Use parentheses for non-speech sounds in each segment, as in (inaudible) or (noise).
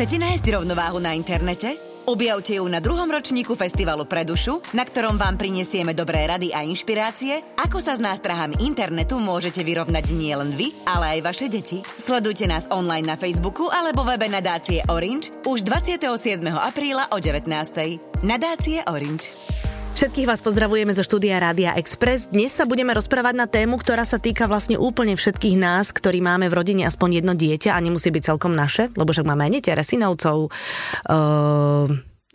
Chcete nájsť rovnováhu na internete? Objavte ju na druhom ročníku festivalu Predušu, na ktorom vám prinesieme dobré rady a inšpirácie, ako sa s nástrahami internetu môžete vyrovnať nielen vy, ale aj vaše deti. Sledujte nás online na Facebooku alebo webe nadácie Orange už 27. apríla o 19. Nadácie Orange. Všetkých vás pozdravujeme zo štúdia Rádia Express. Dnes sa budeme rozprávať na tému, ktorá sa týka vlastne úplne všetkých nás, ktorí máme v rodine aspoň jedno dieťa a nemusí byť celkom naše, lebo však máme aj netiere, synovcov, uh,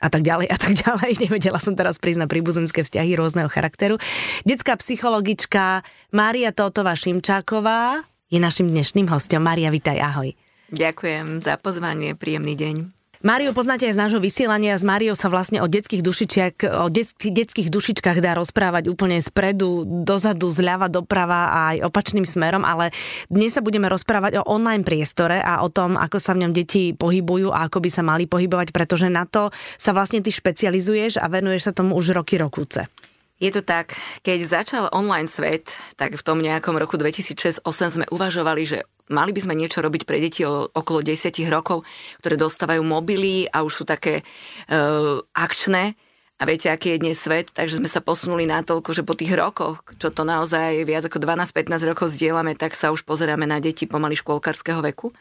a tak ďalej a tak ďalej. (laughs) Nevedela som teraz prísť na príbuzenské vzťahy rôzneho charakteru. Detská psychologička Mária Totová Šimčáková je našim dnešným hostom. Mária, vitaj, ahoj. Ďakujem za pozvanie, príjemný deň. Máriu poznáte aj z nášho vysielania. S Máriou sa vlastne o detských dušičiach, o detských, detských dušičkách dá rozprávať úplne spredu, dozadu, zľava, doprava a aj opačným smerom, ale dnes sa budeme rozprávať o online priestore a o tom, ako sa v ňom deti pohybujú a ako by sa mali pohybovať, pretože na to sa vlastne ty špecializuješ a venuješ sa tomu už roky rokúce. Je to tak, keď začal online svet, tak v tom nejakom roku 2006-2008 sme uvažovali, že mali by sme niečo robiť pre deti o, okolo 10 rokov, ktoré dostávajú mobily a už sú také uh, akčné. A viete, aký je dnes svet, takže sme sa posunuli na toľko, že po tých rokoch, čo to naozaj viac ako 12-15 rokov zdieľame, tak sa už pozeráme na deti pomaly škôlkarského veku.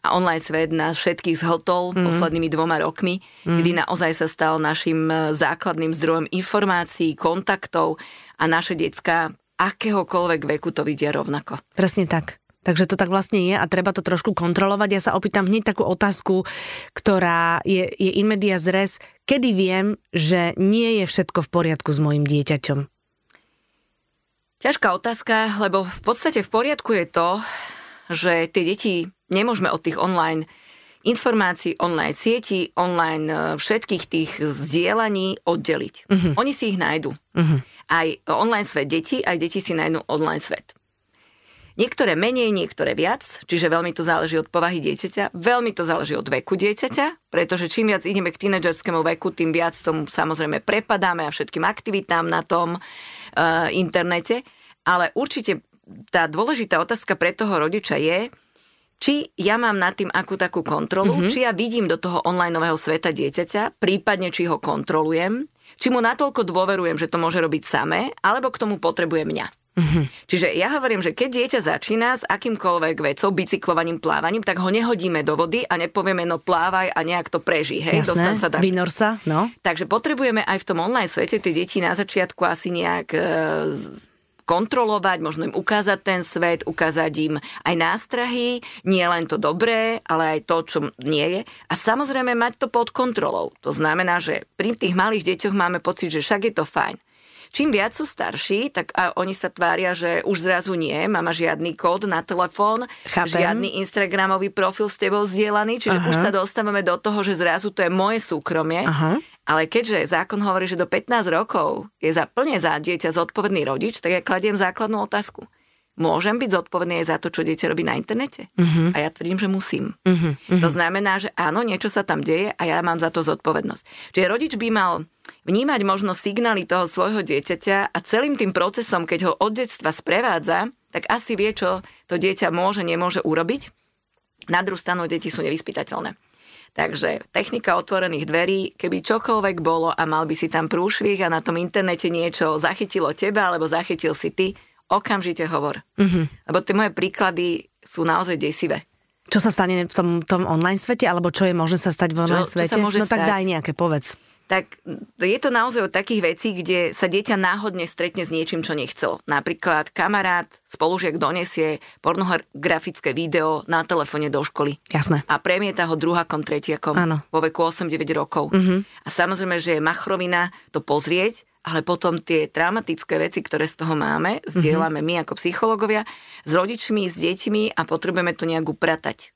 A online svet nás všetkých zhltol mm. poslednými dvoma rokmi, mm. kedy naozaj sa stal našim e, základným zdrojom informácií, kontaktov a naše decka akéhokoľvek veku to vidia rovnako. Presne tak. Takže to tak vlastne je a treba to trošku kontrolovať. Ja sa opýtam hneď takú otázku, ktorá je, je in media zres. Kedy viem, že nie je všetko v poriadku s mojim dieťaťom? Ťažká otázka, lebo v podstate v poriadku je to, že tie deti nemôžeme od tých online informácií, online sieti, online e, všetkých tých zdieľaní oddeliť. Uh-huh. Oni si ich nájdu. Uh-huh. Aj online svet detí, aj deti si nájdu online svet. Niektoré menej, niektoré viac, čiže veľmi to záleží od povahy dieťaťa, veľmi to záleží od veku dieťaťa, pretože čím viac ideme k tínedžerskému veku, tým viac tomu samozrejme prepadáme a všetkým aktivitám na tom uh, internete. Ale určite tá dôležitá otázka pre toho rodiča je, či ja mám nad tým akú takú kontrolu, mm-hmm. či ja vidím do toho online sveta dieťaťa, prípadne či ho kontrolujem, či mu natoľko dôverujem, že to môže robiť samé, alebo k tomu potrebuje mňa. Mm-hmm. Čiže ja hovorím, že keď dieťa začína s akýmkoľvek vecou, bicyklovaním, plávaním, tak ho nehodíme do vody a nepovieme, no plávaj a nejak to preží. Hej, Jasné, sa tak. Vynor sa, no. Takže potrebujeme aj v tom online svete tie deti na začiatku asi nejak e, kontrolovať, možno im ukázať ten svet, ukázať im aj nástrahy, nie len to dobré, ale aj to, čo nie je. A samozrejme mať to pod kontrolou. To znamená, že pri tých malých deťoch máme pocit, že však je to fajn. Čím viac sú starší, tak a oni sa tvária, že už zrazu nie, mama žiadny kód na telefón, žiadny Instagramový profil s tebou zdieľaný, čiže Aha. už sa dostávame do toho, že zrazu to je moje súkromie. Aha. Ale keďže zákon hovorí, že do 15 rokov je za, plne za dieťa zodpovedný rodič, tak ja kladiem základnú otázku. Môžem byť zodpovedný aj za to, čo dieťa robí na internete? Uh-huh. A ja tvrdím, že musím. Uh-huh. Uh-huh. To znamená, že áno, niečo sa tam deje a ja mám za to zodpovednosť. Čiže rodič by mal vnímať možno signály toho svojho dieťaťa a celým tým procesom, keď ho od detstva sprevádza, tak asi vie, čo to dieťa môže, nemôže urobiť. Na druhú stranu deti sú nevyspytateľné. Takže technika otvorených dverí, keby čokoľvek bolo a mal by si tam prúšvih a na tom internete niečo zachytilo teba alebo zachytil si ty, okamžite hovor. Mm-hmm. Lebo tie moje príklady sú naozaj desivé. Čo sa stane v tom, tom online svete, alebo čo je možné sa stať v online čo, svete? Čo sa môže no stať? tak daj nejaké, povedz tak je to naozaj o takých vecí, kde sa dieťa náhodne stretne s niečím, čo nechcel. Napríklad kamarát, spolužiak donesie pornografické video na telefóne do školy. Jasné. A premieta ho druhákom, tretiakom ano. vo veku 8-9 rokov. Uh-huh. A samozrejme, že je machrovina to pozrieť, ale potom tie traumatické veci, ktoré z toho máme, zdieľame uh-huh. my ako psychológovia s rodičmi, s deťmi a potrebujeme to nejak upratať.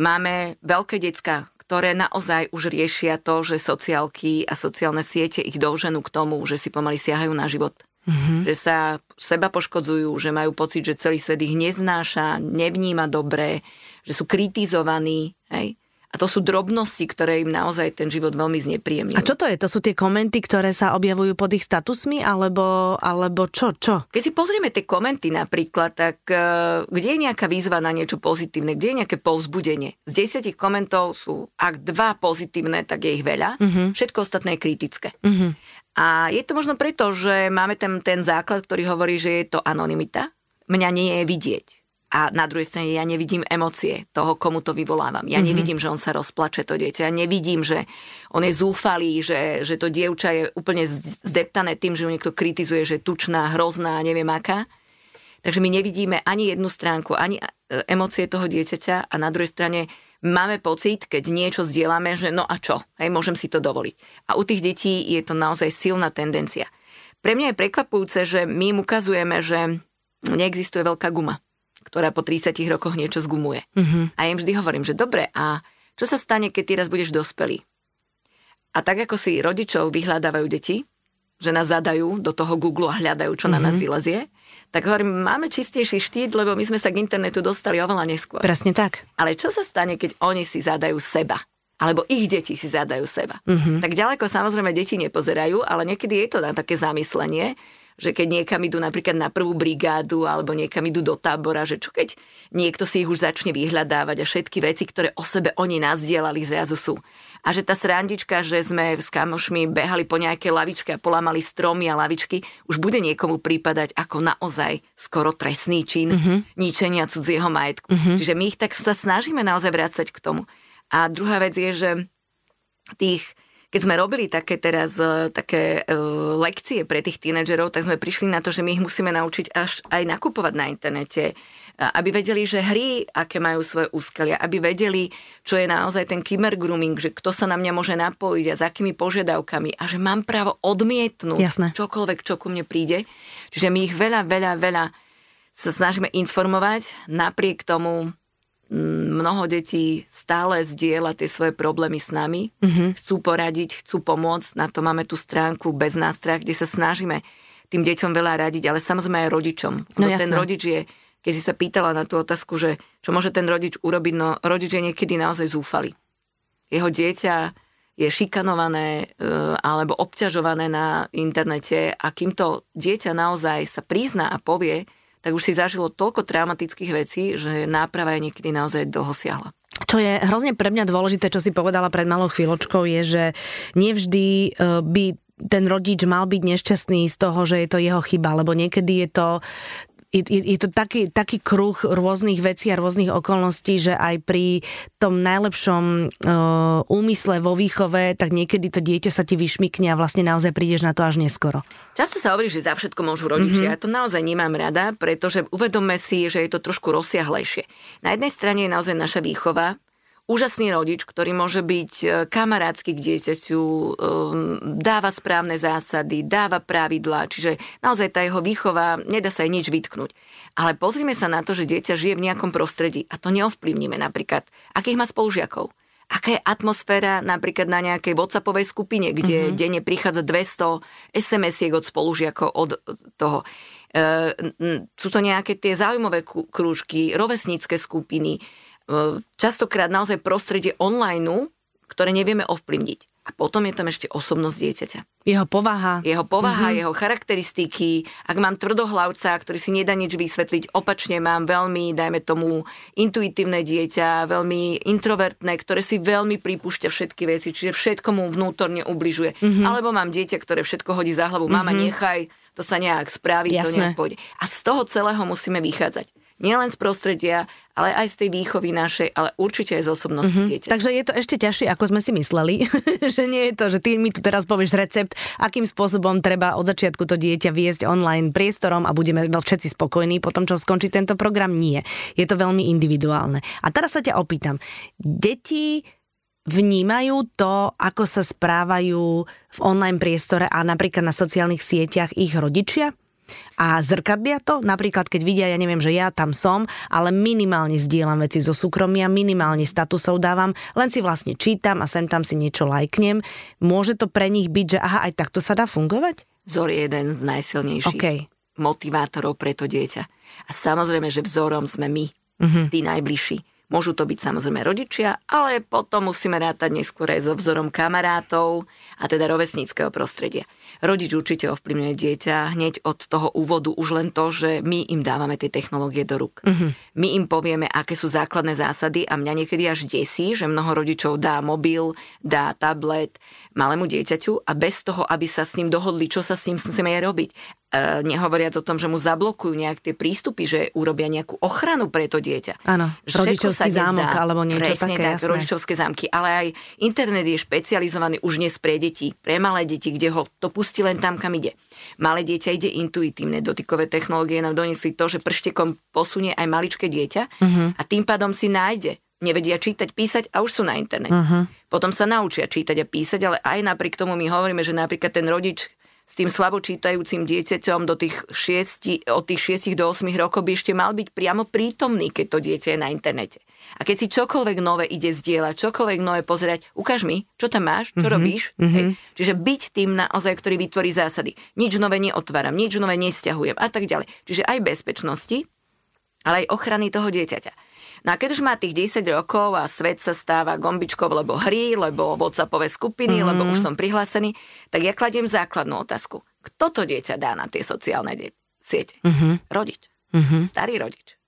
Máme veľké decka, ktoré naozaj už riešia to, že sociálky a sociálne siete ich doženú k tomu, že si pomaly siahajú na život. Mm-hmm. Že sa seba poškodzujú, že majú pocit, že celý svet ich neznáša, nevníma dobre, že sú kritizovaní. Hej? A to sú drobnosti, ktoré im naozaj ten život veľmi znepríjemňujú. A čo to je? To sú tie komenty, ktoré sa objavujú pod ich statusmi, alebo, alebo čo? čo? Keď si pozrieme tie komenty napríklad, tak uh, kde je nejaká výzva na niečo pozitívne, kde je nejaké povzbudenie? Z desiatich komentov sú, ak dva pozitívne, tak je ich veľa, uh-huh. všetko ostatné je kritické. Uh-huh. A je to možno preto, že máme ten, ten základ, ktorý hovorí, že je to anonimita. Mňa nie je vidieť a na druhej strane ja nevidím emócie toho, komu to vyvolávam. Ja mm-hmm. nevidím, že on sa rozplače to dieťa. Ja nevidím, že on je zúfalý, že, že to dievča je úplne zdeptané tým, že ho niekto kritizuje, že je tučná, hrozná, neviem aká. Takže my nevidíme ani jednu stránku, ani e, emócie toho dieťaťa a na druhej strane máme pocit, keď niečo zdieľame, že no a čo, hej, môžem si to dovoliť. A u tých detí je to naozaj silná tendencia. Pre mňa je prekvapujúce, že my im ukazujeme, že neexistuje veľká guma ktorá po 30 rokoch niečo zgumuje. Mm-hmm. A ja im vždy hovorím, že dobre, a čo sa stane, keď ty raz budeš dospelý? A tak ako si rodičov vyhľadávajú deti, že nás zadajú do toho Google a hľadajú, čo mm-hmm. na nás mhm. vylezie, tak hovorím, máme čistejší štít, lebo my sme sa k internetu dostali oveľa neskôr. Presne tak. Ale čo sa stane, keď oni si zadajú seba? Alebo ich deti si zadajú seba. Mm-hmm. Tak ďaleko samozrejme deti nepozerajú, ale niekedy je to na také zamyslenie, že keď niekam idú napríklad na prvú brigádu alebo niekam idú do tábora, že čo keď niekto si ich už začne vyhľadávať a všetky veci, ktoré o sebe oni nazdielali, zrazu sú. A že tá srandička, že sme s kamošmi behali po nejaké lavičke a polamali stromy a lavičky, už bude niekomu prípadať ako naozaj skoro trestný čin uh-huh. ničenia cudzieho majetku. Uh-huh. Čiže my ich tak sa snažíme naozaj vrácať k tomu. A druhá vec je, že tých keď sme robili také teraz uh, také uh, lekcie pre tých tínedžerov, tak sme prišli na to, že my ich musíme naučiť až aj nakupovať na internete, aby vedeli, že hry, aké majú svoje úskalia, aby vedeli, čo je naozaj ten kyber grooming, že kto sa na mňa môže napojiť a s akými požiadavkami a že mám právo odmietnúť Jasné. čokoľvek, čo ku mne príde. Čiže my ich veľa, veľa, veľa sa snažíme informovať, napriek tomu mnoho detí stále zdieľa tie svoje problémy s nami, mm-hmm. chcú poradiť, chcú pomôcť, na to máme tú stránku bez nástrach, kde sa snažíme tým deťom veľa radiť, ale samozrejme aj rodičom. No, ten rodič je, keď si sa pýtala na tú otázku, že čo môže ten rodič urobiť, no rodič je niekedy naozaj zúfalý. Jeho dieťa je šikanované e, alebo obťažované na internete a kým to dieťa naozaj sa prizná a povie, tak už si zažilo toľko traumatických vecí, že náprava je niekedy naozaj dohosiahla. Čo je hrozne pre mňa dôležité, čo si povedala pred malou chvíľočkou, je, že nevždy e, by ten rodič mal byť nešťastný z toho, že je to jeho chyba, lebo niekedy je to je, je, to taký, taký kruh rôznych vecí a rôznych okolností, že aj pri tom najlepšom uh, úmysle vo výchove, tak niekedy to dieťa sa ti vyšmikne a vlastne naozaj prídeš na to až neskoro. Často sa hovorí, že za všetko môžu rodičia. Mm-hmm. Ja to naozaj nemám rada, pretože uvedome si, že je to trošku rozsiahlejšie. Na jednej strane je naozaj naša výchova, úžasný rodič, ktorý môže byť e, kamarátsky k dieťaťu, e, dáva správne zásady, dáva pravidlá, čiže naozaj tá jeho výchova, nedá sa aj nič vytknúť. Ale pozrime sa na to, že dieťa žije v nejakom prostredí a to neovplyvníme napríklad, akých má spolužiakov. Aká je atmosféra napríklad na nejakej WhatsAppovej skupine, kde mm-hmm. denne prichádza 200 SMS-iek od spolužiakov od toho. E, sú to nejaké tie zaujímavé krúžky, rovesnícke skupiny, častokrát naozaj prostredie online, ktoré nevieme ovplyvniť. A potom je tam ešte osobnosť dieťaťa. Jeho povaha. Jeho povaha, mm-hmm. jeho charakteristiky. Ak mám tvrdohlavca, ktorý si nedá nič vysvetliť, opačne mám veľmi, dajme tomu, intuitívne dieťa, veľmi introvertné, ktoré si veľmi pripúšťa všetky veci, čiže všetko mu vnútorne ubližuje. Mm-hmm. Alebo mám dieťa, ktoré všetko hodí za hlavu. Mama, mm-hmm. nechaj, to sa nejak spraví, Jasné. to nejak pôjde. A z toho celého musíme vychádzať nielen z prostredia, ale aj z tej výchovy našej, ale určite aj z osobnosti mm-hmm. dieťa. Takže je to ešte ťažšie, ako sme si mysleli, (laughs) že nie je to, že ty mi tu teraz povieš recept, akým spôsobom treba od začiatku to dieťa viesť online priestorom a budeme všetci spokojní po tom, čo skončí tento program. Nie. Je to veľmi individuálne. A teraz sa ťa opýtam. Deti vnímajú to, ako sa správajú v online priestore a napríklad na sociálnych sieťach ich rodičia? A zrkadlia to? Napríklad, keď vidia, ja neviem, že ja tam som, ale minimálne zdieľam veci zo súkromia, minimálne statusov dávam, len si vlastne čítam a sem tam si niečo lajknem. Môže to pre nich byť, že aha, aj takto sa dá fungovať? Vzor je jeden z najsilnejších okay. motivátorov pre to dieťa. A samozrejme, že vzorom sme my, uh-huh. tí najbližší Môžu to byť samozrejme rodičia, ale potom musíme rátať neskôr aj so vzorom kamarátov a teda rovesníckého prostredia. Rodič určite ovplyvňuje dieťa hneď od toho úvodu už len to, že my im dávame tie technológie do rúk. Uh-huh. My im povieme, aké sú základné zásady a mňa niekedy až desí, že mnoho rodičov dá mobil, dá tablet malému dieťaťu a bez toho, aby sa s ním dohodli, čo sa s ním chceme robiť. E, nehovoriac o tom, že mu zablokujú nejak tie prístupy, že urobia nejakú ochranu pre to dieťa. Áno, rodičovský zámok nezdá, alebo niečo presne také, tak, jasné. rodičovské zámky, ale aj internet je špecializovaný už dnes pre deti, pre malé deti, kde ho to pustí len tam, kam ide. Malé dieťa ide intuitívne, dotykové technológie nám doniesli to, že prštekom posunie aj maličké dieťa uh-huh. a tým pádom si nájde nevedia čítať, písať a už sú na internete. Uh-huh. Potom sa naučia čítať a písať, ale aj napriek tomu my hovoríme, že napríklad ten rodič s tým slabočítajúcim dieťaťom do tých 6, od tých 6 do 8 rokov by ešte mal byť priamo prítomný, keď to dieťa je na internete. A keď si čokoľvek nové ide zdieľať, čokoľvek nové pozerať, ukáž mi, čo tam máš, čo mm-hmm. robíš. Mm-hmm. Hej. Čiže byť tým naozaj, ktorý vytvorí zásady. Nič nové neotváram, nič nové nesťahujem a tak ďalej. Čiže aj bezpečnosti, ale aj ochrany toho dieťaťa. No a keď už má tých 10 rokov a svet sa stáva gombičkou, lebo hry, lebo WhatsAppové skupiny, mm-hmm. lebo už som prihlásený, tak ja kladiem základnú otázku. Kto to dieťa dá na tie sociálne de- siete? Mm-hmm. Rodič. Mm-hmm. Starý rodič.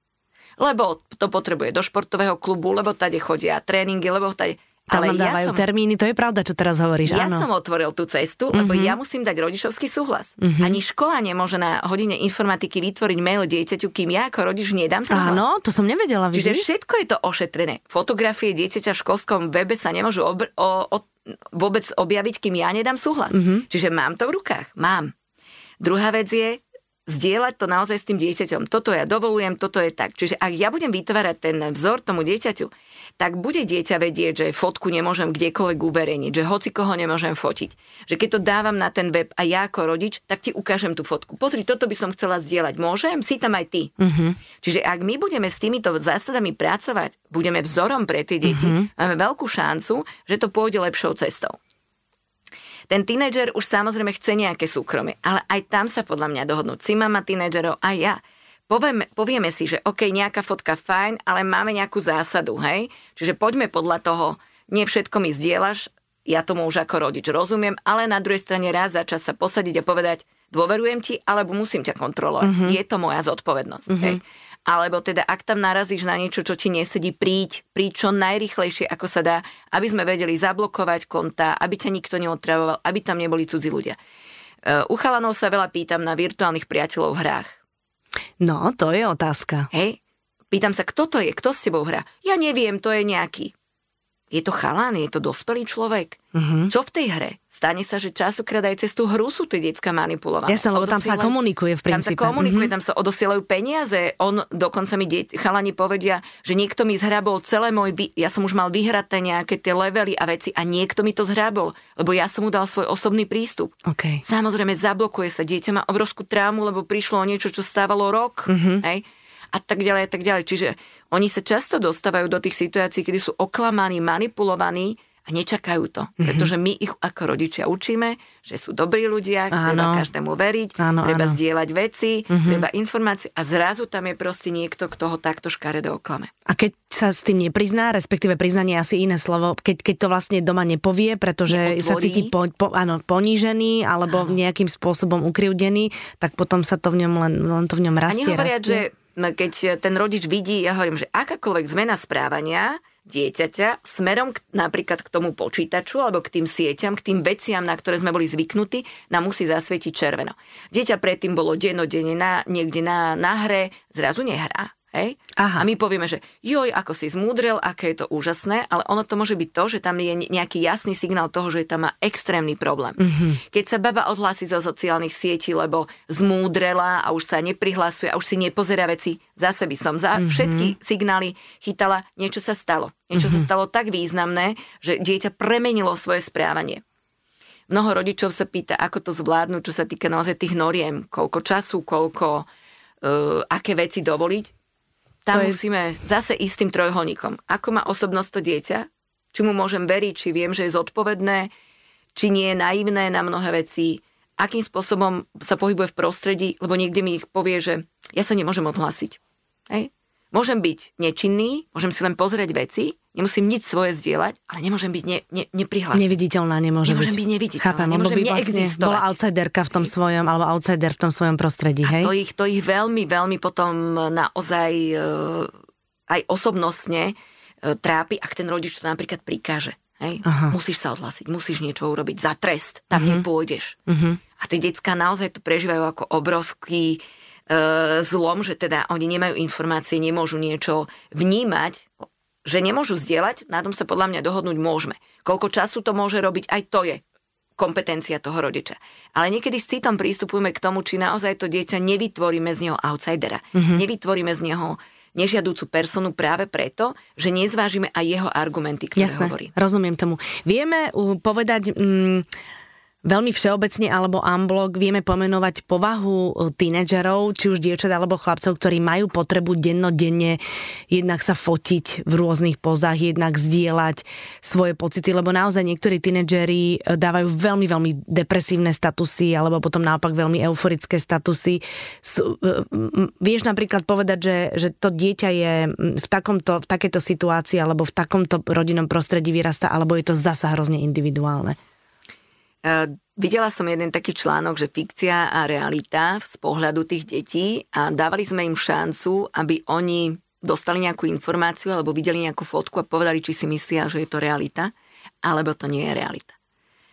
Lebo to potrebuje do športového klubu, lebo tade chodia tréningy, lebo tade tam ale ja som, termíny, to je pravda, čo teraz hovoríš. Ja áno. som otvoril tú cestu, lebo mm-hmm. ja musím dať rodičovský súhlas. Mm-hmm. Ani škola nemôže na hodine informatiky vytvoriť mail dieťaťu, kým ja ako rodič nedám súhlas. Áno, to som nevedela. Vidíš? Čiže všetko je to ošetrené. Fotografie dieťaťa v školskom webe sa nemôžu ob- o, o, vôbec objaviť, kým ja nedám súhlas. Mm-hmm. Čiže mám to v rukách. Mám. Druhá vec je, zdieľať to naozaj s tým dieťaťom. Toto ja dovolujem, toto je tak. Čiže ak ja budem vytvárať ten vzor tomu dieťaťu, tak bude dieťa vedieť, že fotku nemôžem kdekoľvek uverejniť, že hoci koho nemôžem fotiť. Že keď to dávam na ten web a ja ako rodič, tak ti ukážem tú fotku. Pozri, toto by som chcela zdieľať. Môžem? Si tam aj ty. Uh-huh. Čiže ak my budeme s týmito zásadami pracovať, budeme vzorom pre tie deti, uh-huh. máme veľkú šancu, že to pôjde lepšou cestou. Ten tínedžer už samozrejme chce nejaké súkromie, ale aj tam sa podľa mňa dohodnúť. Si mama tínedžerov, aj ja povieme, povieme si, že OK, nejaká fotka fajn, ale máme nejakú zásadu, hej? Čiže poďme podľa toho, nie všetko mi zdieľaš, ja tomu už ako rodič rozumiem, ale na druhej strane raz za čas sa posadiť a povedať, dôverujem ti, alebo musím ťa kontrolovať. Mm-hmm. Je to moja zodpovednosť. Mm-hmm. Hej? Alebo teda, ak tam narazíš na niečo, čo ti nesedí, príď, príď čo najrychlejšie, ako sa dá, aby sme vedeli zablokovať konta, aby ťa nikto neotravoval, aby tam neboli cudzí ľudia. Uh, u chalanov sa veľa pýtam na virtuálnych priateľov v hrách. No, to je otázka. Hej, pýtam sa, kto to je, kto s tebou hrá. Ja neviem, to je nejaký. Je to chalán, je to dospelý človek. Uh-huh. Čo v tej hre? Stane sa, že častokrát aj cez tú hru sú tie detská manipulované. Jasne, lebo tam sa komunikuje v princípe. Tam sa komunikuje, uh-huh. tam sa odosielajú peniaze. On dokonca mi de- chalani povedia, že niekto mi zhrabol celé môj... Vy- ja som už mal vyhraté nejaké tie levely a veci a niekto mi to zhrabol, lebo ja som mu dal svoj osobný prístup. Okay. Samozrejme, zablokuje sa. Dieťa má obrovskú trámu, lebo prišlo o niečo, čo stávalo rok. Uh-huh. Hej? A tak ďalej a tak ďalej. Čiže oni sa často dostávajú do tých situácií, kedy sú oklamaní, manipulovaní a nečakajú to. Mm-hmm. Pretože my ich ako rodičia učíme, že sú dobrí ľudia, áno. treba každému veriť, áno, treba áno. zdieľať veci, mm-hmm. treba informácie a zrazu tam je proste niekto, kto ho takto škaredo oklame. A keď sa s tým neprizná, respektíve priznanie asi iné slovo, keď, keď to vlastne doma nepovie, pretože Neotvorí. sa cíti po, po, áno, ponížený alebo áno. nejakým spôsobom ukriúdený, tak potom sa to v ňom len, len to v ňom rastie. A nehovoriať, rastie. že keď ten rodič vidí, ja hovorím, že akákoľvek zmena správania dieťaťa smerom k, napríklad k tomu počítaču alebo k tým sieťam, k tým veciam, na ktoré sme boli zvyknutí, nám musí zasvietiť červeno. Dieťa predtým bolo dennodenne na, niekde na, na hre, zrazu nehrá. Hej? Aha. A my povieme, že joj, ako si zmúdrel, aké je to úžasné, ale ono to môže byť to, že tam je nejaký jasný signál toho, že tam má extrémny problém. Mm-hmm. Keď sa baba odhlási zo sociálnych sietí, lebo zmúdrela a už sa neprihlasuje a už si nepozerá veci, zase by som za mm-hmm. všetky signály chytala, niečo sa stalo. Niečo mm-hmm. sa stalo tak významné, že dieťa premenilo svoje správanie. Mnoho rodičov sa pýta, ako to zvládnu, čo sa týka naozaj tých noriem, koľko času, koľko, uh, aké veci dovoliť tam je... musíme zase ísť tým trojholníkom. Ako má osobnosť to dieťa? Či mu môžem veriť, či viem, že je zodpovedné, či nie je naivné na mnohé veci, akým spôsobom sa pohybuje v prostredí, lebo niekde mi ich povie, že ja sa nemôžem odhlásiť. Hej? Môžem byť nečinný, môžem si len pozrieť veci, nemusím nič svoje zdieľať, ale nemôžem byť ne, ne, neprihlásený. Neviditeľná nemôže nemôžem byť. byť neviditeľná, Chápem, nemôžem by vlastne bola outsiderka v tom svojom, alebo outsider v tom svojom prostredí, hej? A to ich, to ich veľmi, veľmi potom naozaj uh, aj osobnostne uh, trápi, ak ten rodič to napríklad prikáže. Hej? Aha. Musíš sa odhlásiť, musíš niečo urobiť za trest, tam uh-huh. nepôjdeš. Uh-huh. A tie decka naozaj to prežívajú ako obrovský E, zlom, že teda oni nemajú informácie, nemôžu niečo vnímať, že nemôžu zdieľať, na tom sa podľa mňa dohodnúť môžeme. Koľko času to môže robiť, aj to je kompetencia toho rodiča. Ale niekedy s citom prístupujeme k tomu, či naozaj to dieťa nevytvoríme z neho outsidera. Mm-hmm. Nevytvoríme z neho nežiadúcu personu práve preto, že nezvážime aj jeho argumenty, ktoré Jasné, hovorí. rozumiem tomu. Vieme povedať... Mm, veľmi všeobecne alebo unblock vieme pomenovať povahu e, tínedžerov, či už dievčat alebo chlapcov, ktorí majú potrebu dennodenne jednak sa fotiť v rôznych pozách, jednak zdieľať svoje pocity, lebo naozaj niektorí tínedžeri e, dávajú veľmi, veľmi depresívne statusy alebo potom naopak veľmi euforické statusy. E, vieš napríklad povedať, že, že to dieťa je v, takomto, v takejto situácii alebo v takomto rodinnom prostredí vyrasta, alebo je to zasa hrozne individuálne? Uh, videla som jeden taký článok, že fikcia a realita z pohľadu tých detí a dávali sme im šancu, aby oni dostali nejakú informáciu alebo videli nejakú fotku a povedali, či si myslia, že je to realita, alebo to nie je realita.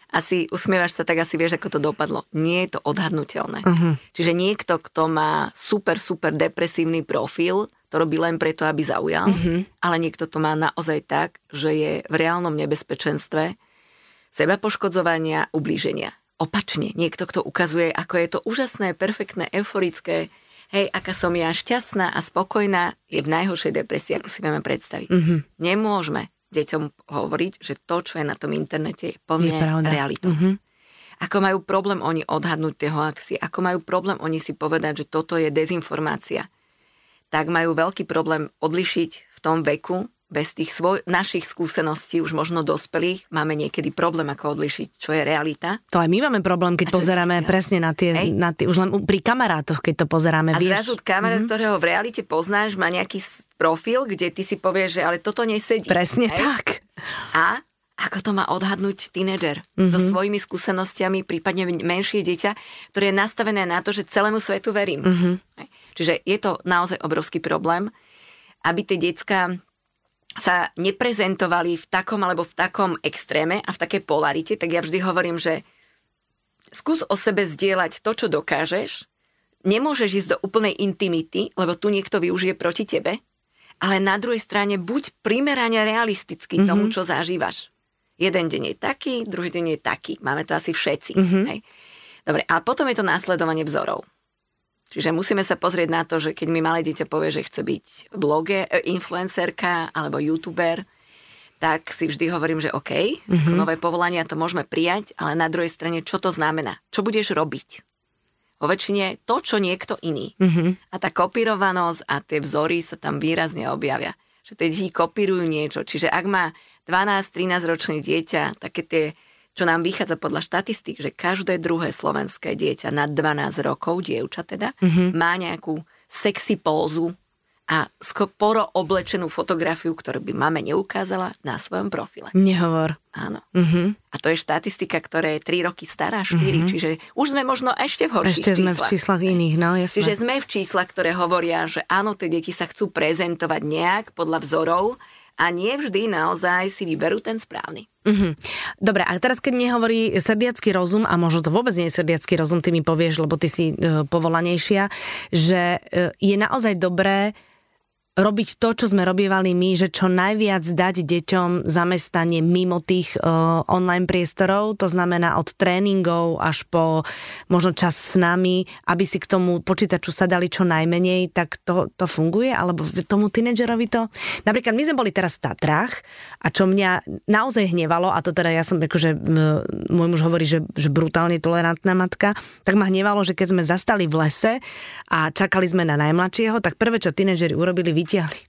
Asi usmievaš sa, tak asi vieš, ako to dopadlo. Nie je to odhadnutelné. Uh-huh. Čiže niekto, kto má super, super depresívny profil, to robí len preto, aby zaujal, uh-huh. ale niekto to má naozaj tak, že je v reálnom nebezpečenstve seba poškodzovania, ublíženia. Opačne, niekto, kto ukazuje, ako je to úžasné, perfektné, euforické, hej, aká som ja šťastná a spokojná, je v najhoršej depresii, ako si vieme predstaviť. Mm-hmm. Nemôžeme deťom hovoriť, že to, čo je na tom internete, je plne realitou. Mm-hmm. Ako majú problém oni odhadnúť tie hoaxy, ako majú problém oni si povedať, že toto je dezinformácia, tak majú veľký problém odlišiť v tom veku bez tých svoj, našich skúseností, už možno dospelých, máme niekedy problém, ako odlišiť, čo je realita. To aj my máme problém, keď pozeráme presne na tie, na tie, už len pri kamarátoch, keď to pozeráme. A vieš? zrazu kamarát, mm-hmm. ktorého v realite poznáš, má nejaký profil, kde ty si povieš, že ale toto nesedí. Presne hej? tak. A ako to má odhadnúť tínedžer mm-hmm. so svojimi skúsenostiami, prípadne menšie dieťa, ktoré je nastavené na to, že celému svetu verím. Mm-hmm. Čiže je to naozaj obrovský problém, aby tie decka sa neprezentovali v takom alebo v takom extréme a v takej polarite, tak ja vždy hovorím, že skús o sebe zdieľať to, čo dokážeš, nemôžeš ísť do úplnej intimity, lebo tu niekto využije proti tebe, ale na druhej strane buď primerane realistický mm-hmm. tomu, čo zažívaš. Jeden deň je taký, druhý deň je taký. Máme to asi všetci. Mm-hmm. Hej? Dobre, a potom je to následovanie vzorov. Čiže musíme sa pozrieť na to, že keď mi malé dieťa povie, že chce byť bloge, e, influencerka alebo youtuber, tak si vždy hovorím, že OK, mm-hmm. nové povolania to môžeme prijať, ale na druhej strane, čo to znamená? Čo budeš robiť? Vo väčšine to, čo niekto iný. Mm-hmm. A tá kopírovanosť a tie vzory sa tam výrazne objavia. Že tie deti kopírujú niečo. Čiže ak má 12-13 ročné dieťa, také tie čo nám vychádza podľa štatistík, že každé druhé slovenské dieťa nad 12 rokov, dievča teda, mm-hmm. má nejakú sexy pózu a skoro oblečenú fotografiu, ktorú by mame neukázala na svojom profile. Nehovor. Áno. Mm-hmm. A to je štatistika, ktorá je 3 roky stará, 4, mm-hmm. čiže už sme možno ešte v horších ešte sme číslach. v číslach iných, no jasné. Čiže sme v číslach, ktoré hovoria, že áno, tie deti sa chcú prezentovať nejak podľa vzorov, a nie vždy naozaj si vyberú ten správny. Mm-hmm. Dobre, a teraz keď nehovorí srdiacký rozum, a možno to vôbec nie je srdiacký rozum, ty mi povieš, lebo ty si e, povolanejšia, že e, je naozaj dobré robiť to, čo sme robievali my, že čo najviac dať deťom zamestnanie mimo tých uh, online priestorov, to znamená od tréningov až po možno čas s nami, aby si k tomu počítaču sa dali čo najmenej, tak to, to funguje? Alebo tomu tínedžerovi to? Napríklad my sme boli teraz v Tatrách a čo mňa naozaj hnevalo, a to teda ja som akože, môj muž hovorí, že, že brutálne tolerantná matka, tak ma hnevalo, že keď sme zastali v lese a čakali sme na najmladšieho, tak prvé, čo tínedžeri urobili, vytiahli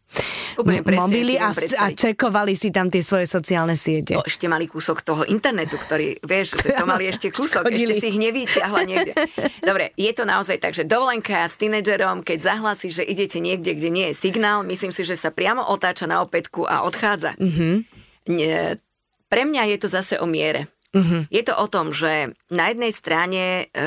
Úplne presne mobily a, a čekovali si tam tie svoje sociálne siete. To ešte mali kúsok toho internetu, ktorý, vieš, že to mali (laughs) ešte kúsok, Chodili. ešte si ich nevyťahla niekde. Dobre, je to naozaj tak, že dovolenka s tínedžerom, keď zahlasí, že idete niekde, kde nie je signál, myslím si, že sa priamo otáča na opätku a odchádza. Mm-hmm. Nie, pre mňa je to zase o miere. Uh-huh. Je to o tom, že na jednej strane e,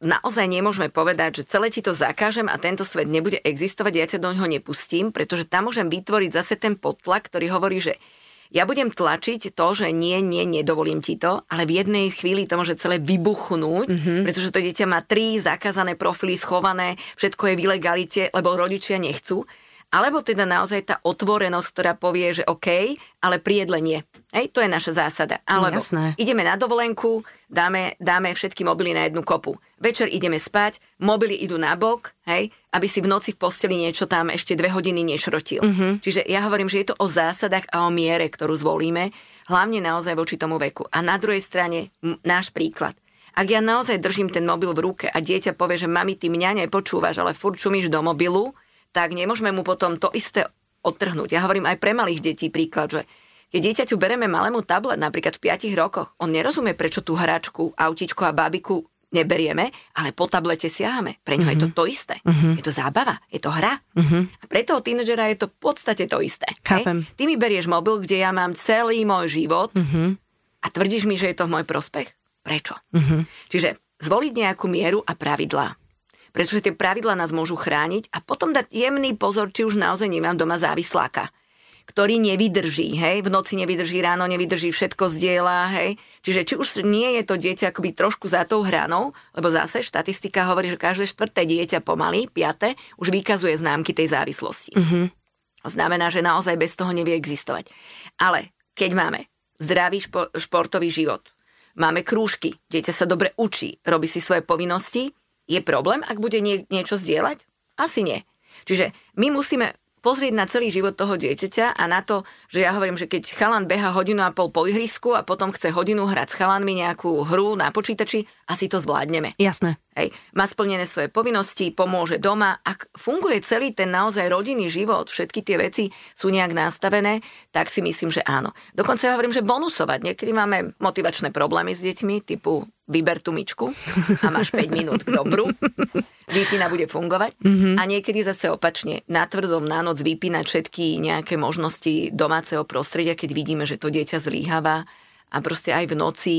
naozaj nemôžeme povedať, že celé ti to zakážem a tento svet nebude existovať, ja ťa do ňoho nepustím, pretože tam môžem vytvoriť zase ten podtlak, ktorý hovorí, že ja budem tlačiť to, že nie, nie, nedovolím ti to, ale v jednej chvíli to môže celé vybuchnúť, mm-hmm. pretože to dieťa má tri zakázané profily schované, všetko je v ilegalite, lebo rodičia nechcú. Alebo teda naozaj tá otvorenosť, ktorá povie, že OK, ale pri jedle nie. Hej, to je naša zásada. Alebo Jasné. ideme na dovolenku, dáme, dáme všetky mobily na jednu kopu. Večer ideme spať, mobily idú na bok, hej, aby si v noci v posteli niečo tam ešte dve hodiny nešrotil. Mm-hmm. Čiže ja hovorím, že je to o zásadách a o miere, ktorú zvolíme, hlavne naozaj voči tomu veku. A na druhej strane m- náš príklad. Ak ja naozaj držím ten mobil v ruke a dieťa povie, že mami, ty mňa nepočúvaš, ale furt čumíš do mobilu, tak nemôžeme mu potom to isté odtrhnúť. Ja hovorím aj pre malých detí príklad, že keď dieťaťu bereme malému tablet napríklad v 5 rokoch, on nerozumie, prečo tú hračku, autičko a bábiku neberieme, ale po tablete siahame. Pre ňo mm-hmm. je to to isté. Mm-hmm. Je to zábava, je to hra. Mm-hmm. A pre toho tínedžera je to v podstate to isté. Chápem. Hej? Ty mi berieš mobil, kde ja mám celý môj život mm-hmm. a tvrdíš mi, že je to v môj prospech? Prečo? Mm-hmm. Čiže zvoliť nejakú mieru a pravidlá pretože tie pravidlá nás môžu chrániť a potom dať jemný pozor, či už naozaj nemám doma závisláka ktorý nevydrží, hej, v noci nevydrží, ráno nevydrží, všetko zdieľa, hej. Čiže či už nie je to dieťa akoby trošku za tou hranou, lebo zase štatistika hovorí, že každé štvrté dieťa pomaly, piate, už vykazuje známky tej závislosti. Mm-hmm. Znamená, že naozaj bez toho nevie existovať. Ale keď máme zdravý špo- športový život, máme krúžky, dieťa sa dobre učí, robí si svoje povinnosti, je problém, ak bude nie, niečo zdieľať? Asi nie. Čiže my musíme pozrieť na celý život toho dieťaťa a na to, že ja hovorím, že keď chalan beha hodinu a pol po ihrisku a potom chce hodinu hrať s chalanmi nejakú hru na počítači, asi to zvládneme. Jasné. Hej, má splnené svoje povinnosti, pomôže doma. Ak funguje celý ten naozaj rodinný život, všetky tie veci sú nejak nastavené, tak si myslím, že áno. Dokonca ja hovorím, že bonusovať. Niekedy máme motivačné problémy s deťmi, typu vyber tú myčku a máš 5 minút k dobru. Výpina bude fungovať. Mm-hmm. A niekedy zase opačne, na tvrdom na noc vypínať všetky nejaké možnosti domáceho prostredia, keď vidíme, že to dieťa zlíhava a proste aj v noci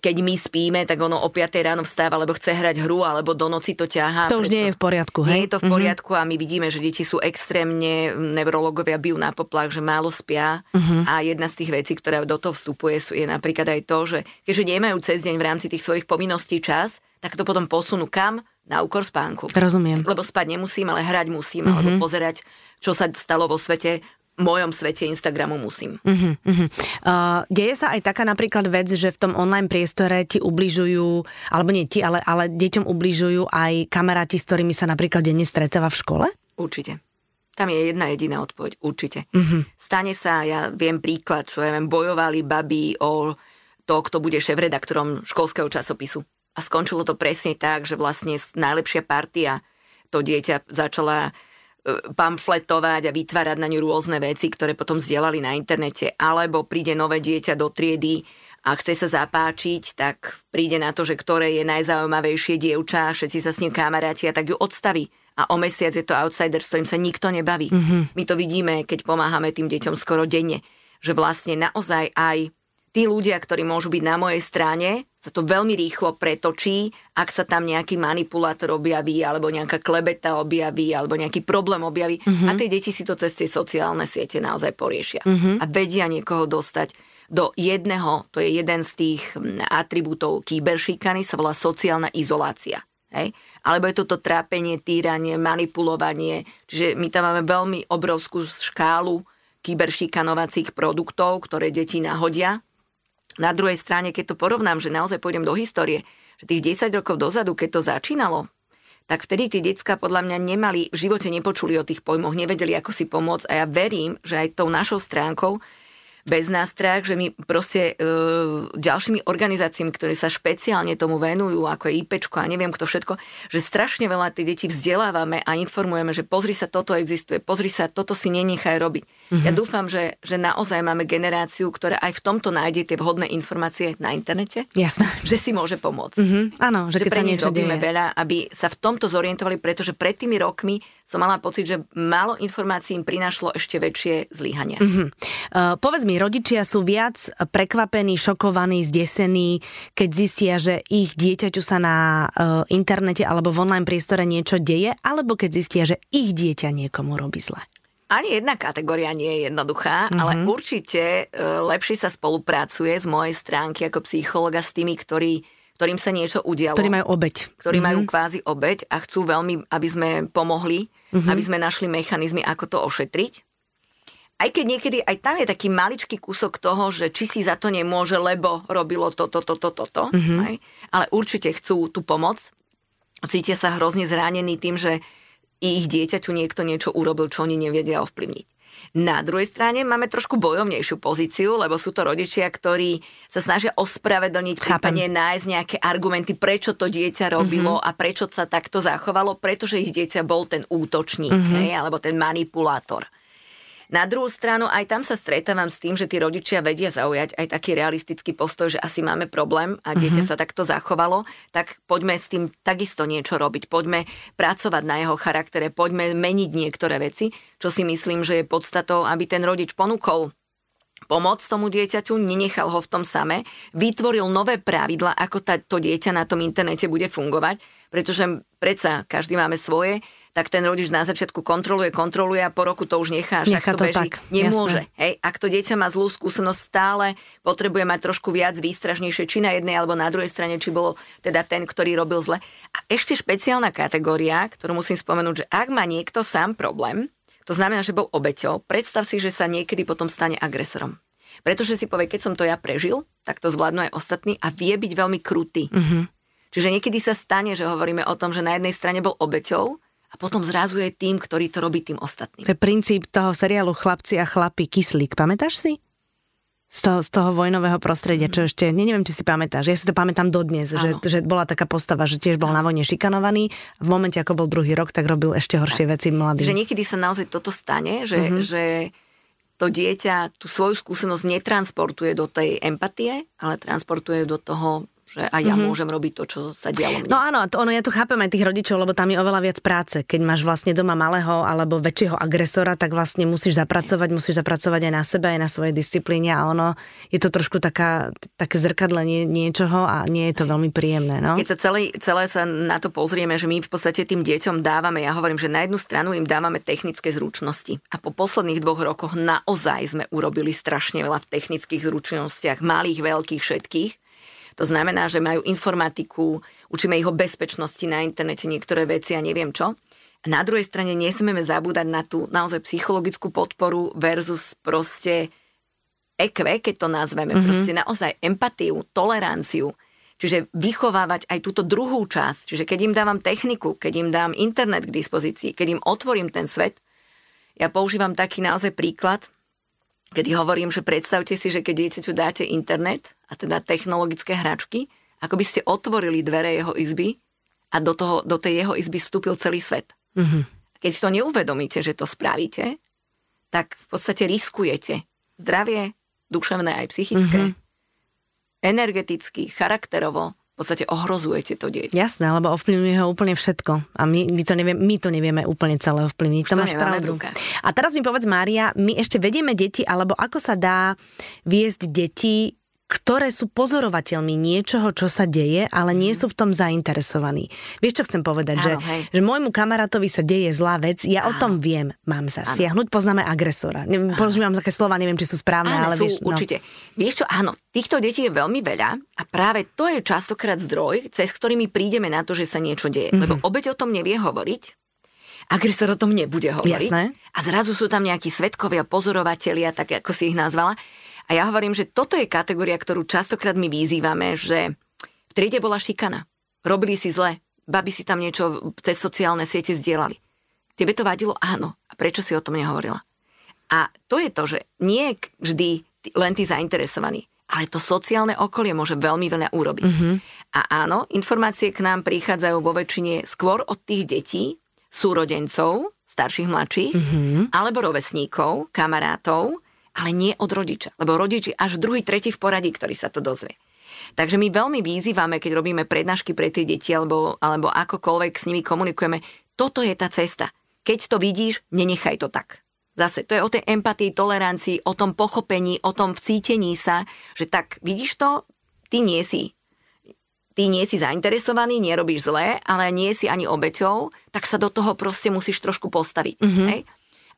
keď my spíme, tak ono o 5 ráno vstáva, lebo chce hrať hru, alebo do noci to ťahá. To už nie je v poriadku, hej? Nie je to v poriadku mm-hmm. a my vidíme, že deti sú extrémne, neurologovia bijú na poplach, že málo spia mm-hmm. a jedna z tých vecí, ktorá do toho vstupuje, je napríklad aj to, že keďže nemajú cez deň v rámci tých svojich povinností čas, tak to potom posunú kam? Na úkor spánku. Rozumiem. Lebo spať nemusím, ale hrať musím, mm-hmm. alebo pozerať, čo sa stalo vo svete, mojom svete Instagramu musím. Uh-huh, uh-huh. Uh, deje sa aj taká napríklad vec, že v tom online priestore ti ubližujú, alebo nie ti, ale, ale deťom ubližujú aj kamaráti, s ktorými sa napríklad denne stretáva v škole? Určite. Tam je jedna jediná odpoveď. Určite. Uh-huh. Stane sa, ja viem príklad, čo ja viem, bojovali baby o to, kto bude šéf-redaktorom školského časopisu. A skončilo to presne tak, že vlastne najlepšia partia to dieťa začala pamfletovať a vytvárať na ňu rôzne veci, ktoré potom zdieľali na internete, alebo príde nové dieťa do triedy a chce sa zapáčiť, tak príde na to, že ktoré je najzaujímavejšie dievča, všetci sa s ním kamarátia, tak ju odstaví. A o mesiac je to outsider, s ktorým sa nikto nebaví. Mm-hmm. My to vidíme, keď pomáhame tým deťom skoro denne, že vlastne naozaj aj tí ľudia, ktorí môžu byť na mojej strane, sa to veľmi rýchlo pretočí, ak sa tam nejaký manipulátor objaví, alebo nejaká klebeta objaví, alebo nejaký problém objaví. Uh-huh. A tie deti si to cez tie sociálne siete naozaj poriešia. Uh-huh. A vedia niekoho dostať do jedného, to je jeden z tých atribútov kyberšikany, sa volá sociálna izolácia. Hej? Alebo je toto trápenie, týranie, manipulovanie. Čiže my tam máme veľmi obrovskú škálu kyberšikanovacích produktov, ktoré deti nahodia na druhej strane, keď to porovnám, že naozaj pôjdem do histórie, že tých 10 rokov dozadu, keď to začínalo, tak vtedy tie decka podľa mňa nemali, v živote nepočuli o tých pojmoch, nevedeli, ako si pomôcť a ja verím, že aj tou našou stránkou bez nástrah, že my proste e, ďalšími organizáciami, ktoré sa špeciálne tomu venujú, ako je IPčko a neviem kto všetko, že strašne veľa tie deti vzdelávame a informujeme, že pozri sa, toto existuje, pozri sa, toto si nenechaj robiť. Mm-hmm. Ja dúfam, že, že naozaj máme generáciu, ktorá aj v tomto nájde tie vhodné informácie na internete. Jasné. Že si môže pomôcť. Mm-hmm. Áno, že, že keď pre sa niečo robíme deje. veľa, aby sa v tomto zorientovali, pretože pred tými rokmi som mala pocit, že málo informácií im prinášlo ešte väčšie zlyhania. Mm-hmm. Uh, povedz mi, rodičia sú viac prekvapení, šokovaní, zdesení, keď zistia, že ich dieťaťu sa na uh, internete alebo v online priestore niečo deje, alebo keď zistia, že ich dieťa niekomu robí zle. Ani jedna kategória nie je jednoduchá, mm-hmm. ale určite uh, lepšie sa spolupracuje z mojej stránky ako psychologa s tými, ktorí ktorým sa niečo udialo. Ktorí majú obeď. Ktorí mm-hmm. majú kvázi obeď a chcú veľmi, aby sme pomohli, mm-hmm. aby sme našli mechanizmy, ako to ošetriť. Aj keď niekedy aj tam je taký maličký kúsok toho, že či si za to nemôže, lebo robilo toto, toto, toto, to, mm-hmm. ale určite chcú tú pomoc. Cítia sa hrozne zranení tým, že ich dieťaťu niekto niečo urobil, čo oni nevedia ovplyvniť. Na druhej strane máme trošku bojovnejšiu pozíciu, lebo sú to rodičia, ktorí sa snažia ospravedlniť, prípadne nájsť nejaké argumenty, prečo to dieťa robilo mm-hmm. a prečo sa takto zachovalo, pretože ich dieťa bol ten útočník, mm-hmm. hej, alebo ten manipulátor. Na druhú stranu aj tam sa stretávam s tým, že tí rodičia vedia zaujať aj taký realistický postoj, že asi máme problém a dieťa uh-huh. sa takto zachovalo, tak poďme s tým takisto niečo robiť. Poďme pracovať na jeho charaktere, poďme meniť niektoré veci, čo si myslím, že je podstatou, aby ten rodič ponúkol pomoc tomu dieťaťu, nenechal ho v tom same, vytvoril nové pravidla, ako tá, to dieťa na tom internete bude fungovať, pretože predsa každý máme svoje tak ten rodič na začiatku kontroluje, kontroluje a po roku to už nechá, však Nechá to, to beží. tak, Nemôže. Hej? Ak to dieťa má zlú skúsenosť stále, potrebuje mať trošku viac výstražnejšie, či na jednej alebo na druhej strane, či bol teda ten, ktorý robil zle. A ešte špeciálna kategória, ktorú musím spomenúť, že ak má niekto sám problém, to znamená, že bol obeťou, predstav si, že sa niekedy potom stane agresorom. Pretože si povie, keď som to ja prežil, tak to zvládnu aj ostatní a vie byť veľmi krutý. Mm-hmm. Čiže niekedy sa stane, že hovoríme o tom, že na jednej strane bol obeťou, a potom zrazu je tým, ktorý to robí tým ostatným. To je princíp toho seriálu Chlapci a chlapi kyslík. Pamätáš si? Z toho, z toho vojnového prostredia, čo ešte, ne, neviem, či si pamätáš, ja si to pamätám dodnes, že, že bola taká postava, že tiež bol na vojne šikanovaný, v momente, ako bol druhý rok, tak robil ešte horšie tak. veci mladý. Že niekedy sa naozaj toto stane, že, mm-hmm. že to dieťa tú svoju skúsenosť netransportuje do tej empatie, ale transportuje do toho že aj ja mm-hmm. môžem robiť to, čo sa dialo mne. No áno, to, ono, ja to chápem aj tých rodičov, lebo tam je oveľa viac práce. Keď máš vlastne doma malého alebo väčšieho agresora, tak vlastne musíš zapracovať, musíš zapracovať aj na sebe, aj na svojej disciplíne a ono je to trošku taká, také zrkadlenie niečoho a nie je to veľmi príjemné. No? Keď sa celé, celé sa na to pozrieme, že my v podstate tým deťom dávame, ja hovorím, že na jednu stranu im dávame technické zručnosti a po posledných dvoch rokoch naozaj sme urobili strašne veľa v technických zručnostiach, malých, veľkých, všetkých to znamená, že majú informatiku, učíme ich o bezpečnosti na internete, niektoré veci a neviem čo. A na druhej strane nesmieme zabúdať na tú naozaj psychologickú podporu versus proste EQ, keď to nazveme, mm-hmm. proste naozaj empatiu, toleranciu. Čiže vychovávať aj túto druhú časť. Čiže keď im dávam techniku, keď im dám internet k dispozícii, keď im otvorím ten svet, ja používam taký naozaj príklad, kedy hovorím, že predstavte si, že keď dieťaťu dáte internet, a teda technologické hračky, ako by ste otvorili dvere jeho izby a do, toho, do tej jeho izby vstúpil celý svet. Mm-hmm. Keď si to neuvedomíte, že to spravíte, tak v podstate riskujete zdravie, duševné aj psychické, mm-hmm. energeticky, charakterovo, podstate ohrozujete to dieťa. Jasné, lebo ovplyvňuje ho úplne všetko. A my, my, to, neviem, my to nevieme úplne celé ovplyvniť. to, to máš pravdu. A teraz mi povedz, Mária, my ešte vedieme deti, alebo ako sa dá viesť deti ktoré sú pozorovateľmi niečoho, čo sa deje, ale nie sú v tom zainteresovaní. Vieš, čo chcem povedať? Áno, že, že môjmu kamarátovi sa deje zlá vec, ja Áno. o tom viem, mám zasiahnuť, poznáme agresora. Áno. Používam také slova, neviem, či sú správne, áno, ale sú, vieš... No. určite. Vieš čo, áno, týchto detí je veľmi veľa a práve to je častokrát zdroj, cez ktorými prídeme na to, že sa niečo deje. Mm-hmm. Lebo obeď o tom nevie hovoriť, agresor o tom nebude hovoriť. Jasné. A zrazu sú tam nejakí svetkovia, pozorovatelia, tak ako si ich nazvala. A ja hovorím, že toto je kategória, ktorú častokrát my vyzývame, že v triede bola šikana. Robili si zle. Babi si tam niečo cez sociálne siete zdieľali. Tebe to vadilo? Áno. A prečo si o tom nehovorila? A to je to, že nie vždy len tí zainteresovaní. Ale to sociálne okolie môže veľmi veľa urobiť. Mm-hmm. A áno, informácie k nám prichádzajú vo väčšine skôr od tých detí, súrodencov, starších, mladších, mm-hmm. alebo rovesníkov, kamarátov, ale nie od rodiča. Lebo rodič je až druhý, tretí v poradí, ktorý sa to dozvie. Takže my veľmi vyzývame, keď robíme prednášky pre tie deti alebo, alebo akokoľvek s nimi komunikujeme, toto je tá cesta. Keď to vidíš, nenechaj to tak. Zase, to je o tej empatii, tolerancii, o tom pochopení, o tom vcítení sa, že tak, vidíš to, ty nie si ty nie si zainteresovaný, nerobíš zlé, ale nie si ani obeťou, tak sa do toho proste musíš trošku postaviť. Mm-hmm. Hej?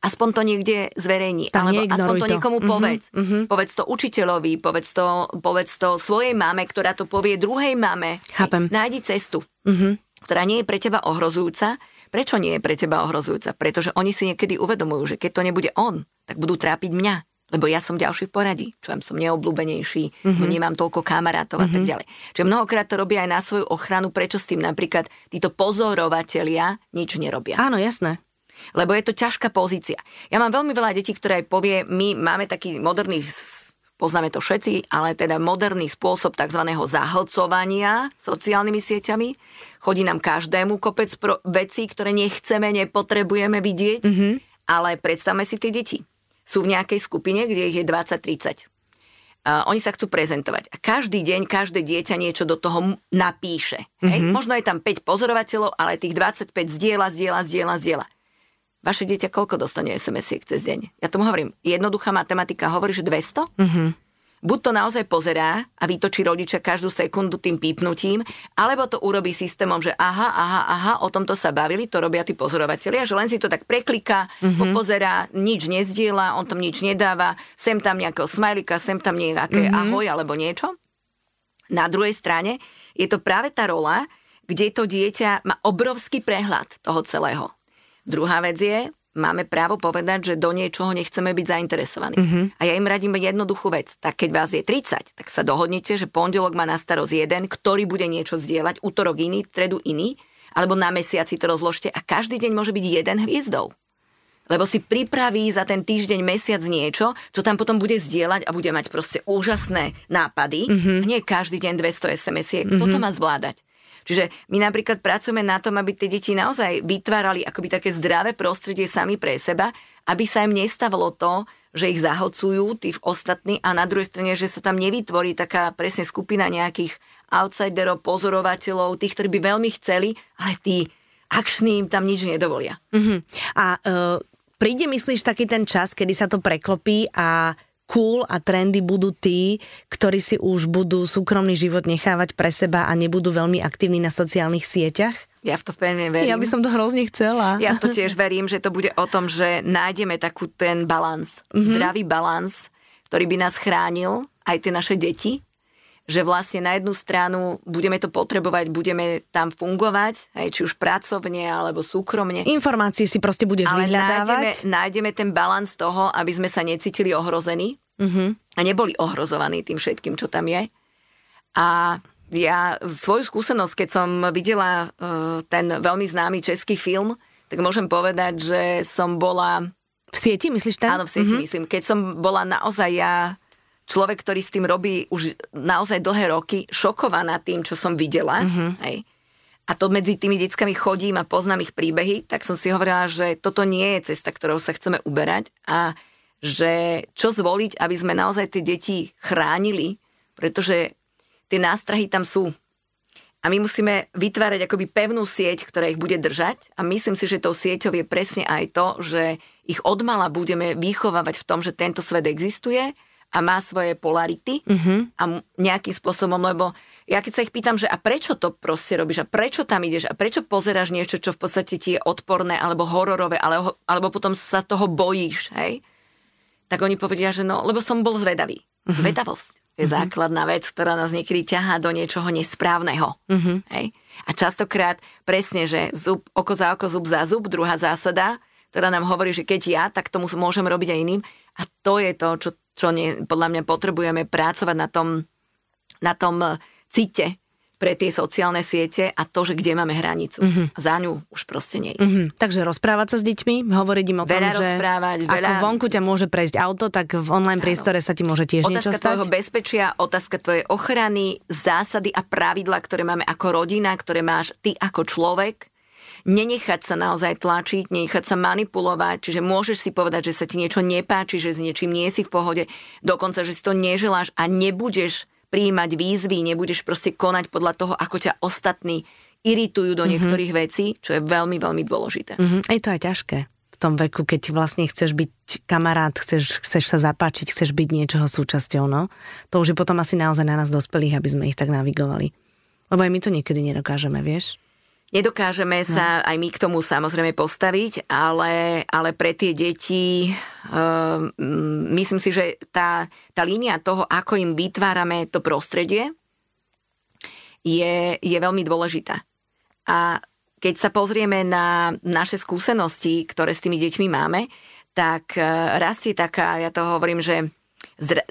Aspoň to niekde zverejní, Tak alebo aspoň to to. niekomu Mhm, povedz. mhm. Povedz to učiteľovi, povedz to, povedz to svojej mame, ktorá to povie druhej mame. Chápem. Nájdi cestu, Mhm. ktorá nie je pre teba ohrozujúca. Prečo nie je pre teba ohrozujúca? Pretože oni si niekedy uvedomujú, že keď to nebude on, tak budú trápiť mňa. Lebo ja som ďalší v poradí, čo som neobľúbenejší, mm-hmm. nemám toľko kamarátov a tak ďalej. Čiže mnohokrát to robia aj na svoju ochranu, prečo s tým napríklad títo pozorovatelia nič nerobia. Áno, jasné. Lebo je to ťažká pozícia. Ja mám veľmi veľa detí, ktoré aj povie, my máme taký moderný, poznáme to všetci, ale teda moderný spôsob tzv. zahlcovania sociálnymi sieťami. Chodí nám každému kopec pro vecí, ktoré nechceme, nepotrebujeme vidieť, mm-hmm. ale predstavme si tie deti. Sú v nejakej skupine, kde ich je 20-30. Uh, oni sa chcú prezentovať. A každý deň, každé dieťa niečo do toho napíše. Hej? Možno je tam 5 pozorovateľov, ale tých 25 zdieľa, zdieľa, zdieľa, zdieľa. Vaše dieťa koľko dostane SMS-iek cez deň? Ja tomu hovorím, jednoduchá matematika hovorí, že 200? Mm-hmm. Buď to naozaj pozerá a vytočí rodiča každú sekundu tým pípnutím, alebo to urobí systémom, že aha, aha, aha, o tomto sa bavili, to robia tí pozorovatelia, že len si to tak prekliká, mm-hmm. popozerá, nič nezdiela, on tam nič nedáva, sem tam nejakého smajlika, sem tam nejaké mm-hmm. ahoj alebo niečo. Na druhej strane je to práve tá rola, kde to dieťa má obrovský prehľad toho celého. Druhá vec je, máme právo povedať, že do niečoho nechceme byť zainteresovaní. Mm-hmm. A ja im radím jednoduchú vec. Tak keď vás je 30, tak sa dohodnete, že pondelok má na starosť jeden, ktorý bude niečo zdieľať, útorok iný, stredu iný, alebo na mesiaci to rozložte a každý deň môže byť jeden hviezdou. Lebo si pripraví za ten týždeň, mesiac niečo, čo tam potom bude zdieľať a bude mať proste úžasné nápady. Mm-hmm. Nie každý deň 200 SMS-iek. Mm-hmm. Kto to má zvládať? Čiže my napríklad pracujeme na tom, aby tie deti naozaj vytvárali akoby také zdravé prostredie sami pre seba, aby sa im nestavilo to, že ich zahlcujú tí ostatní a na druhej strane, že sa tam nevytvorí taká presne skupina nejakých outsiderov, pozorovateľov, tých, ktorí by veľmi chceli, ale tí akční im tam nič nedovolia. Mhm. A uh, príde, myslíš, taký ten čas, kedy sa to preklopí a cool a trendy budú tí, ktorí si už budú súkromný život nechávať pre seba a nebudú veľmi aktívni na sociálnych sieťach? Ja v to pevne verím. Ja by som to hrozne chcela. Ja to tiež verím, že to bude o tom, že nájdeme takú ten balans, mm-hmm. zdravý balans, ktorý by nás chránil, aj tie naše deti, že vlastne na jednu stranu budeme to potrebovať, budeme tam fungovať, aj či už pracovne alebo súkromne. Informácie si proste budeš Ale nájdeme, vyhľadávať. nájdeme ten balans toho, aby sme sa necítili ohrození Mhm. a neboli ohrozovaní tým všetkým, čo tam je. A ja svoju skúsenosť, keď som videla uh, ten veľmi známy český film, tak môžem povedať, že som bola, V sieti, myslíš ten? áno v sieti mm-hmm. myslím, keď som bola naozaj ja človek, ktorý s tým robí už naozaj dlhé roky, šokovaná tým, čo som videla. Mm-hmm. Hej. A to medzi tými deckami chodím a poznám ich príbehy, tak som si hovorila, že toto nie je cesta, ktorou sa chceme uberať a že čo zvoliť, aby sme naozaj tie deti chránili, pretože tie nástrahy tam sú. A my musíme vytvárať akoby pevnú sieť, ktorá ich bude držať. A myslím si, že tou sieťou je presne aj to, že ich odmala budeme vychovávať v tom, že tento svet existuje a má svoje polarity mm-hmm. a nejakým spôsobom, lebo ja keď sa ich pýtam, že a prečo to proste robíš a prečo tam ideš a prečo pozeráš niečo, čo v podstate ti je odporné alebo hororové, alebo, alebo potom sa toho bojíš, hej? tak oni povedia, že no, lebo som bol zvedavý. Uh-huh. Zvedavosť je uh-huh. základná vec, ktorá nás niekedy ťahá do niečoho nesprávneho. Uh-huh. Hej? A častokrát presne, že zub, oko za oko, zub za zub, druhá zásada, ktorá nám hovorí, že keď ja, tak to mus- môžem robiť aj iným. A to je to, čo, čo nie, podľa mňa potrebujeme pracovať na tom, na tom eh, cite pre tie sociálne siete a to, že kde máme hranicu. Mm-hmm. Za ňu už proste nie. Mm-hmm. Takže rozprávať sa s deťmi, hovoriť im o veľa tom, že rozprávať, veľa... ako vonku ťa môže prejsť auto, tak v online priestore sa ti môže tiež otázka niečo stať. tvojho bezpečia, otázka tvojej ochrany, zásady a pravidla, ktoré máme ako rodina, ktoré máš ty ako človek nenechať sa naozaj tlačiť, nenechať sa manipulovať, čiže môžeš si povedať, že sa ti niečo nepáči, že s niečím nie si v pohode, dokonca, že si to neželáš a nebudeš prijímať výzvy, nebudeš proste konať podľa toho, ako ťa ostatní iritujú do mm-hmm. niektorých vecí, čo je veľmi, veľmi dôležité. Mm-hmm. Je to aj ťažké v tom veku, keď vlastne chceš byť kamarát, chceš, chceš sa zapáčiť, chceš byť niečoho súčasťou, no. To už je potom asi naozaj na nás dospelých, aby sme ich tak navigovali. Lebo aj my to niekedy nedokážeme, vieš? Nedokážeme no. sa aj my k tomu samozrejme postaviť, ale, ale pre tie deti uh, myslím si, že tá, tá línia toho, ako im vytvárame to prostredie, je, je veľmi dôležitá. A keď sa pozrieme na naše skúsenosti, ktoré s tými deťmi máme, tak uh, rastie taká, ja to hovorím, že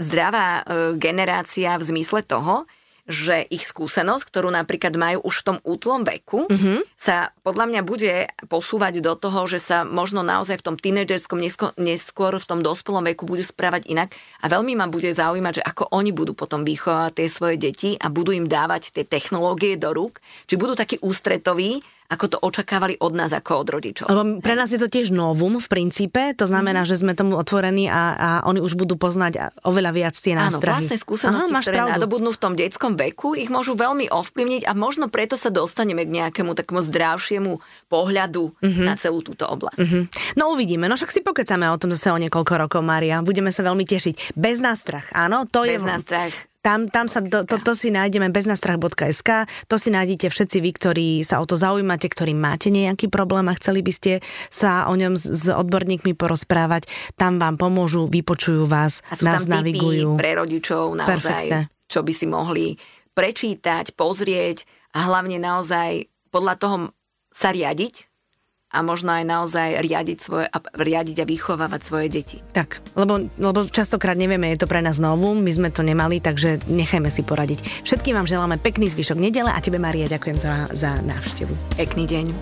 zdravá uh, generácia v zmysle toho, že ich skúsenosť, ktorú napríklad majú už v tom útlom veku, mm-hmm. sa podľa mňa bude posúvať do toho, že sa možno naozaj v tom tínedžerskom, neskôr, neskôr v tom dospelom veku budú správať inak a veľmi ma bude zaujímať, že ako oni budú potom vychovať tie svoje deti a budú im dávať tie technológie do rúk, či budú takí ústretoví, ako to očakávali od nás ako od rodičov. Lebo pre nás je to tiež novum v princípe, to znamená, mm. že sme tomu otvorení a, a oni už budú poznať oveľa viac tie nástrahy. Áno, vlastné skúsenosti, Aha, ktoré pravdu. nadobudnú v tom detskom veku, ich môžu veľmi ovplyvniť a možno preto sa dostaneme k nejakému takému zdravšiemu pohľadu mm-hmm. na celú túto oblasť. Mm-hmm. No uvidíme, no však si pokecame o tom zase o niekoľko rokov, Mária. Budeme sa veľmi tešiť. Bez nástrach, áno? To Bez je... nástrach. Tam, tam sa to, to, to si nájdeme beznastrach.sk, to si nájdete všetci vy, ktorí sa o to zaujímate, ktorí máte nejaký problém a chceli by ste sa o ňom s, s odborníkmi porozprávať. Tam vám pomôžu, vypočujú vás, a sú nás tam navigujú. pre rodičov naozaj, Perfektne. čo by si mohli prečítať, pozrieť a hlavne naozaj podľa toho sa riadiť, a možno aj naozaj riadiť, svoje, a, riadiť a vychovávať svoje deti. Tak, lebo, lebo častokrát nevieme, je to pre nás novú, my sme to nemali, takže nechajme si poradiť. Všetkým vám želáme pekný zvyšok nedele a tebe, Maria, ďakujem za, za návštevu. Pekný deň.